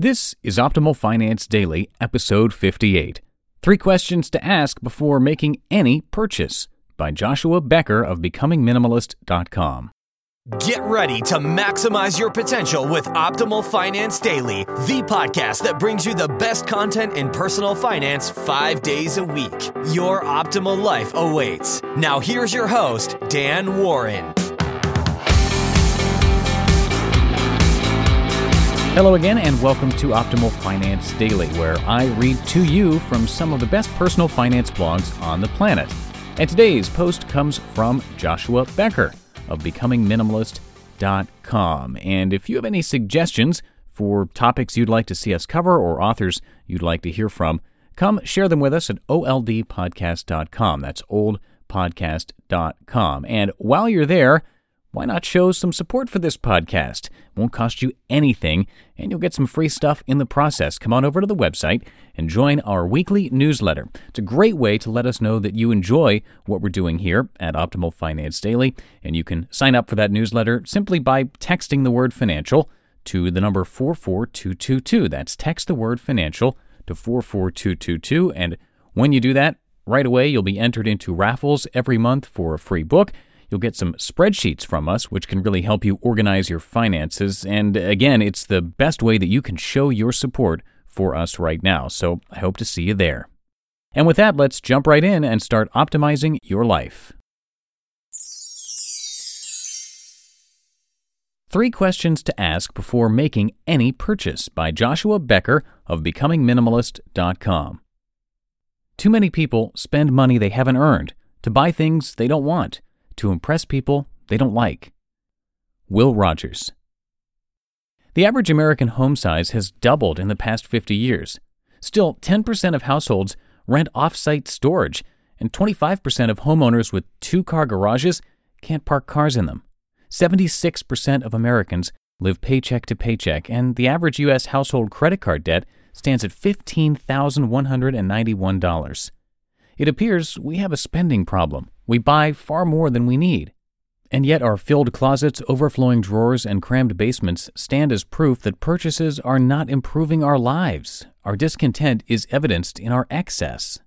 This is Optimal Finance Daily, episode 58. Three questions to ask before making any purchase by Joshua Becker of BecomingMinimalist.com. Get ready to maximize your potential with Optimal Finance Daily, the podcast that brings you the best content in personal finance five days a week. Your optimal life awaits. Now, here's your host, Dan Warren. Hello again, and welcome to Optimal Finance Daily, where I read to you from some of the best personal finance blogs on the planet. And today's post comes from Joshua Becker of BecomingMinimalist.com. And if you have any suggestions for topics you'd like to see us cover or authors you'd like to hear from, come share them with us at oldpodcast.com. That's oldpodcast.com. And while you're there, why not show some support for this podcast? Won't cost you anything, and you'll get some free stuff in the process. Come on over to the website and join our weekly newsletter. It's a great way to let us know that you enjoy what we're doing here at Optimal Finance Daily, and you can sign up for that newsletter simply by texting the word financial to the number 44222. That's text the word financial to 44222, and when you do that, right away you'll be entered into raffles every month for a free book. You'll get some spreadsheets from us, which can really help you organize your finances. And again, it's the best way that you can show your support for us right now. So I hope to see you there. And with that, let's jump right in and start optimizing your life. Three questions to ask before making any purchase by Joshua Becker of BecomingMinimalist.com. Too many people spend money they haven't earned to buy things they don't want to impress people they don't like. Will Rogers. The average American home size has doubled in the past 50 years. Still, 10% of households rent off site storage, and 25% of homeowners with two car garages can't park cars in them. 76% of Americans live paycheck to paycheck, and the average U.S. household credit card debt stands at $15,191. It appears we have a spending problem. We buy far more than we need. And yet, our filled closets, overflowing drawers, and crammed basements stand as proof that purchases are not improving our lives. Our discontent is evidenced in our excess.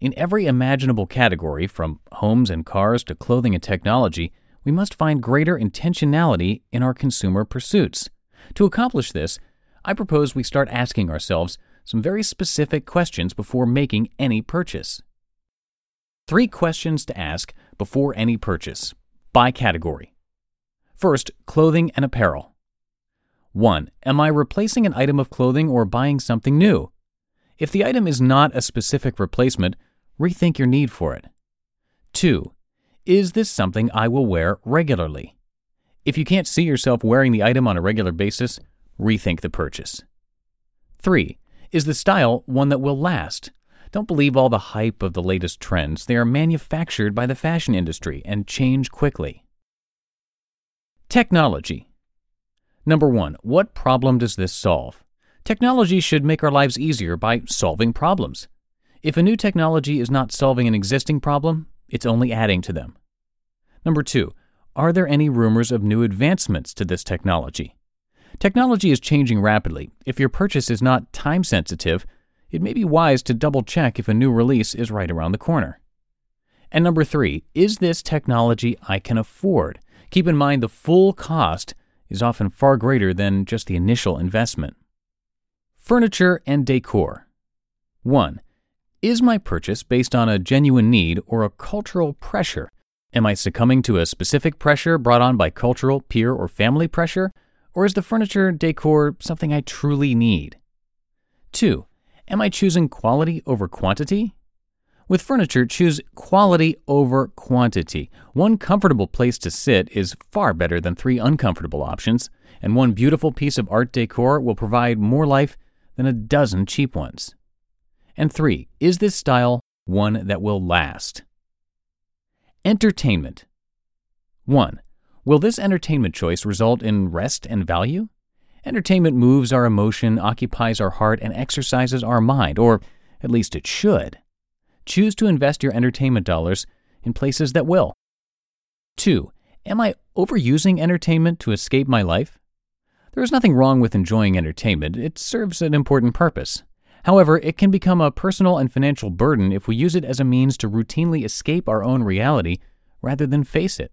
In every imaginable category, from homes and cars to clothing and technology, we must find greater intentionality in our consumer pursuits. To accomplish this, I propose we start asking ourselves some very specific questions before making any purchase. Three questions to ask before any purchase by category. First, clothing and apparel. 1. Am I replacing an item of clothing or buying something new? If the item is not a specific replacement, rethink your need for it. 2. Is this something I will wear regularly? If you can't see yourself wearing the item on a regular basis, rethink the purchase. 3. Is the style one that will last? Don't believe all the hype of the latest trends. They are manufactured by the fashion industry and change quickly. Technology. Number one, what problem does this solve? Technology should make our lives easier by solving problems. If a new technology is not solving an existing problem, it's only adding to them. Number two, are there any rumors of new advancements to this technology? Technology is changing rapidly. If your purchase is not time sensitive, it may be wise to double check if a new release is right around the corner. And number three, is this technology I can afford? Keep in mind the full cost is often far greater than just the initial investment. Furniture and decor. 1. Is my purchase based on a genuine need or a cultural pressure? Am I succumbing to a specific pressure brought on by cultural, peer, or family pressure? Or is the furniture decor something I truly need? 2. Am I choosing quality over quantity? With furniture, choose quality over quantity. One comfortable place to sit is far better than three uncomfortable options, and one beautiful piece of art decor will provide more life than a dozen cheap ones. And three, is this style one that will last? Entertainment. 1. Will this entertainment choice result in rest and value? Entertainment moves our emotion, occupies our heart, and exercises our mind, or at least it should. Choose to invest your entertainment dollars in places that will. 2. Am I overusing entertainment to escape my life? There is nothing wrong with enjoying entertainment, it serves an important purpose. However, it can become a personal and financial burden if we use it as a means to routinely escape our own reality rather than face it.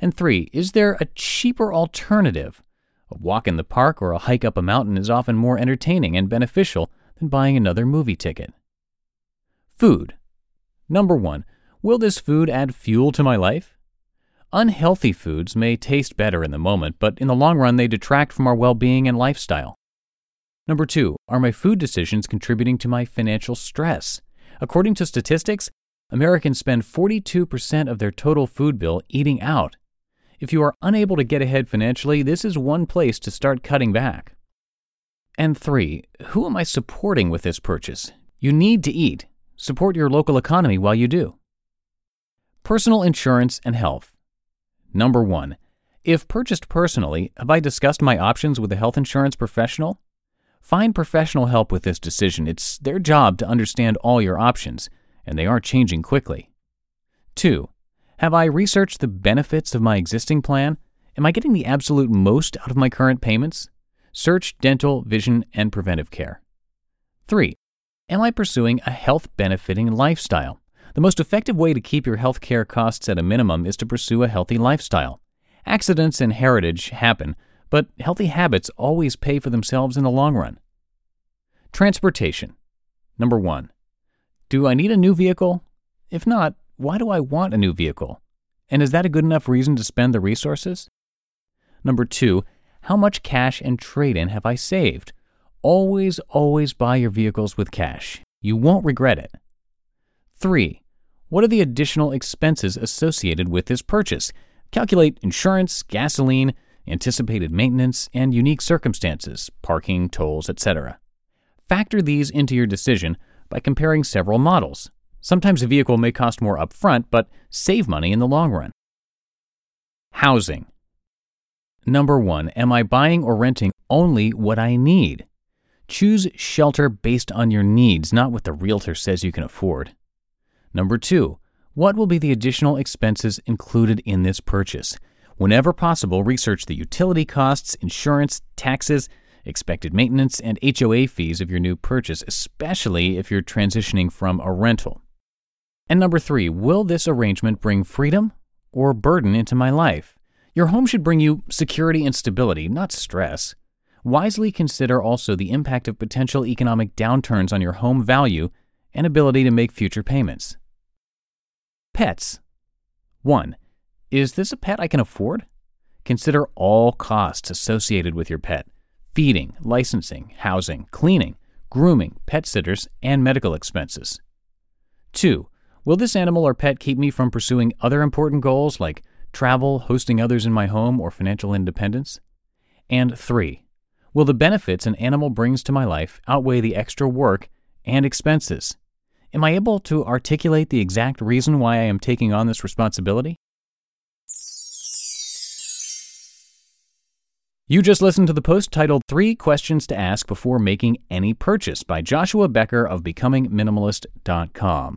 And three, is there a cheaper alternative? A walk in the park or a hike up a mountain is often more entertaining and beneficial than buying another movie ticket. Food. Number one, will this food add fuel to my life? Unhealthy foods may taste better in the moment, but in the long run, they detract from our well being and lifestyle. Number two, are my food decisions contributing to my financial stress? According to statistics, Americans spend 42% of their total food bill eating out. If you are unable to get ahead financially, this is one place to start cutting back. And three, who am I supporting with this purchase? You need to eat. Support your local economy while you do. Personal insurance and health. Number one, if purchased personally, have I discussed my options with a health insurance professional? Find professional help with this decision. It's their job to understand all your options, and they are changing quickly. 2. Have I researched the benefits of my existing plan? Am I getting the absolute most out of my current payments? Search dental, vision, and preventive care. 3. Am I pursuing a health benefiting lifestyle? The most effective way to keep your health care costs at a minimum is to pursue a healthy lifestyle. Accidents and heritage happen, but healthy habits always pay for themselves in the long run. Transportation. Number one, do I need a new vehicle? If not, why do I want a new vehicle? And is that a good enough reason to spend the resources? Number two, how much cash and trade in have I saved? Always, always buy your vehicles with cash. You won't regret it. Three, what are the additional expenses associated with this purchase? Calculate insurance, gasoline, anticipated maintenance, and unique circumstances, parking, tolls, etc. Factor these into your decision by comparing several models. Sometimes a vehicle may cost more upfront, but save money in the long run. Housing. Number one, am I buying or renting only what I need? Choose shelter based on your needs, not what the realtor says you can afford. Number two, what will be the additional expenses included in this purchase? Whenever possible, research the utility costs, insurance, taxes, expected maintenance, and HOA fees of your new purchase, especially if you're transitioning from a rental. And number three, will this arrangement bring freedom or burden into my life? Your home should bring you security and stability, not stress. Wisely consider also the impact of potential economic downturns on your home value and ability to make future payments. Pets. 1. Is this a pet I can afford? Consider all costs associated with your pet feeding, licensing, housing, cleaning, grooming, pet sitters, and medical expenses. 2. Will this animal or pet keep me from pursuing other important goals like travel, hosting others in my home, or financial independence? And 3. Will the benefits an animal brings to my life outweigh the extra work and expenses? Am I able to articulate the exact reason why I am taking on this responsibility? You just listened to the post titled Three Questions to Ask Before Making Any Purchase by Joshua Becker of BecomingMinimalist.com.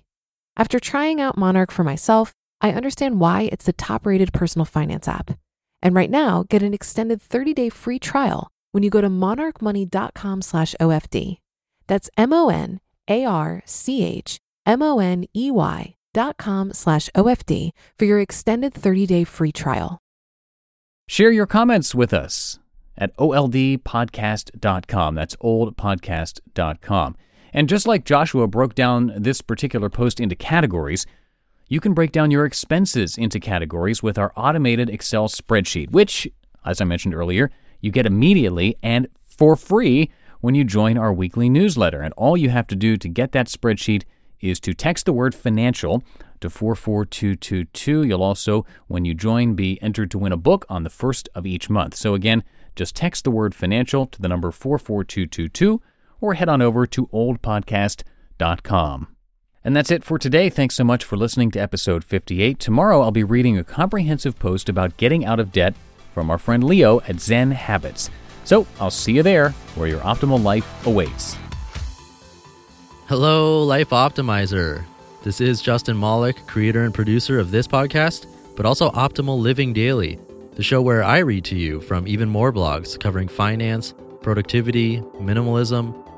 After trying out Monarch for myself, I understand why it's the top-rated personal finance app. And right now, get an extended 30-day free trial when you go to monarchmoney.com slash OFD. That's M-O-N-A-R-C-H-M-O-N-E-Y dot com slash OFD for your extended 30-day free trial. Share your comments with us at oldpodcast.com. That's oldpodcast.com. And just like Joshua broke down this particular post into categories, you can break down your expenses into categories with our automated Excel spreadsheet, which, as I mentioned earlier, you get immediately and for free when you join our weekly newsletter. And all you have to do to get that spreadsheet is to text the word financial to 44222. You'll also, when you join, be entered to win a book on the first of each month. So again, just text the word financial to the number 44222 or head on over to oldpodcast.com. And that's it for today. Thanks so much for listening to episode 58. Tomorrow I'll be reading a comprehensive post about getting out of debt from our friend Leo at Zen Habits. So I'll see you there where your optimal life awaits. Hello, Life Optimizer. This is Justin Malik, creator and producer of this podcast, but also Optimal Living Daily, the show where I read to you from even more blogs covering finance, productivity, minimalism,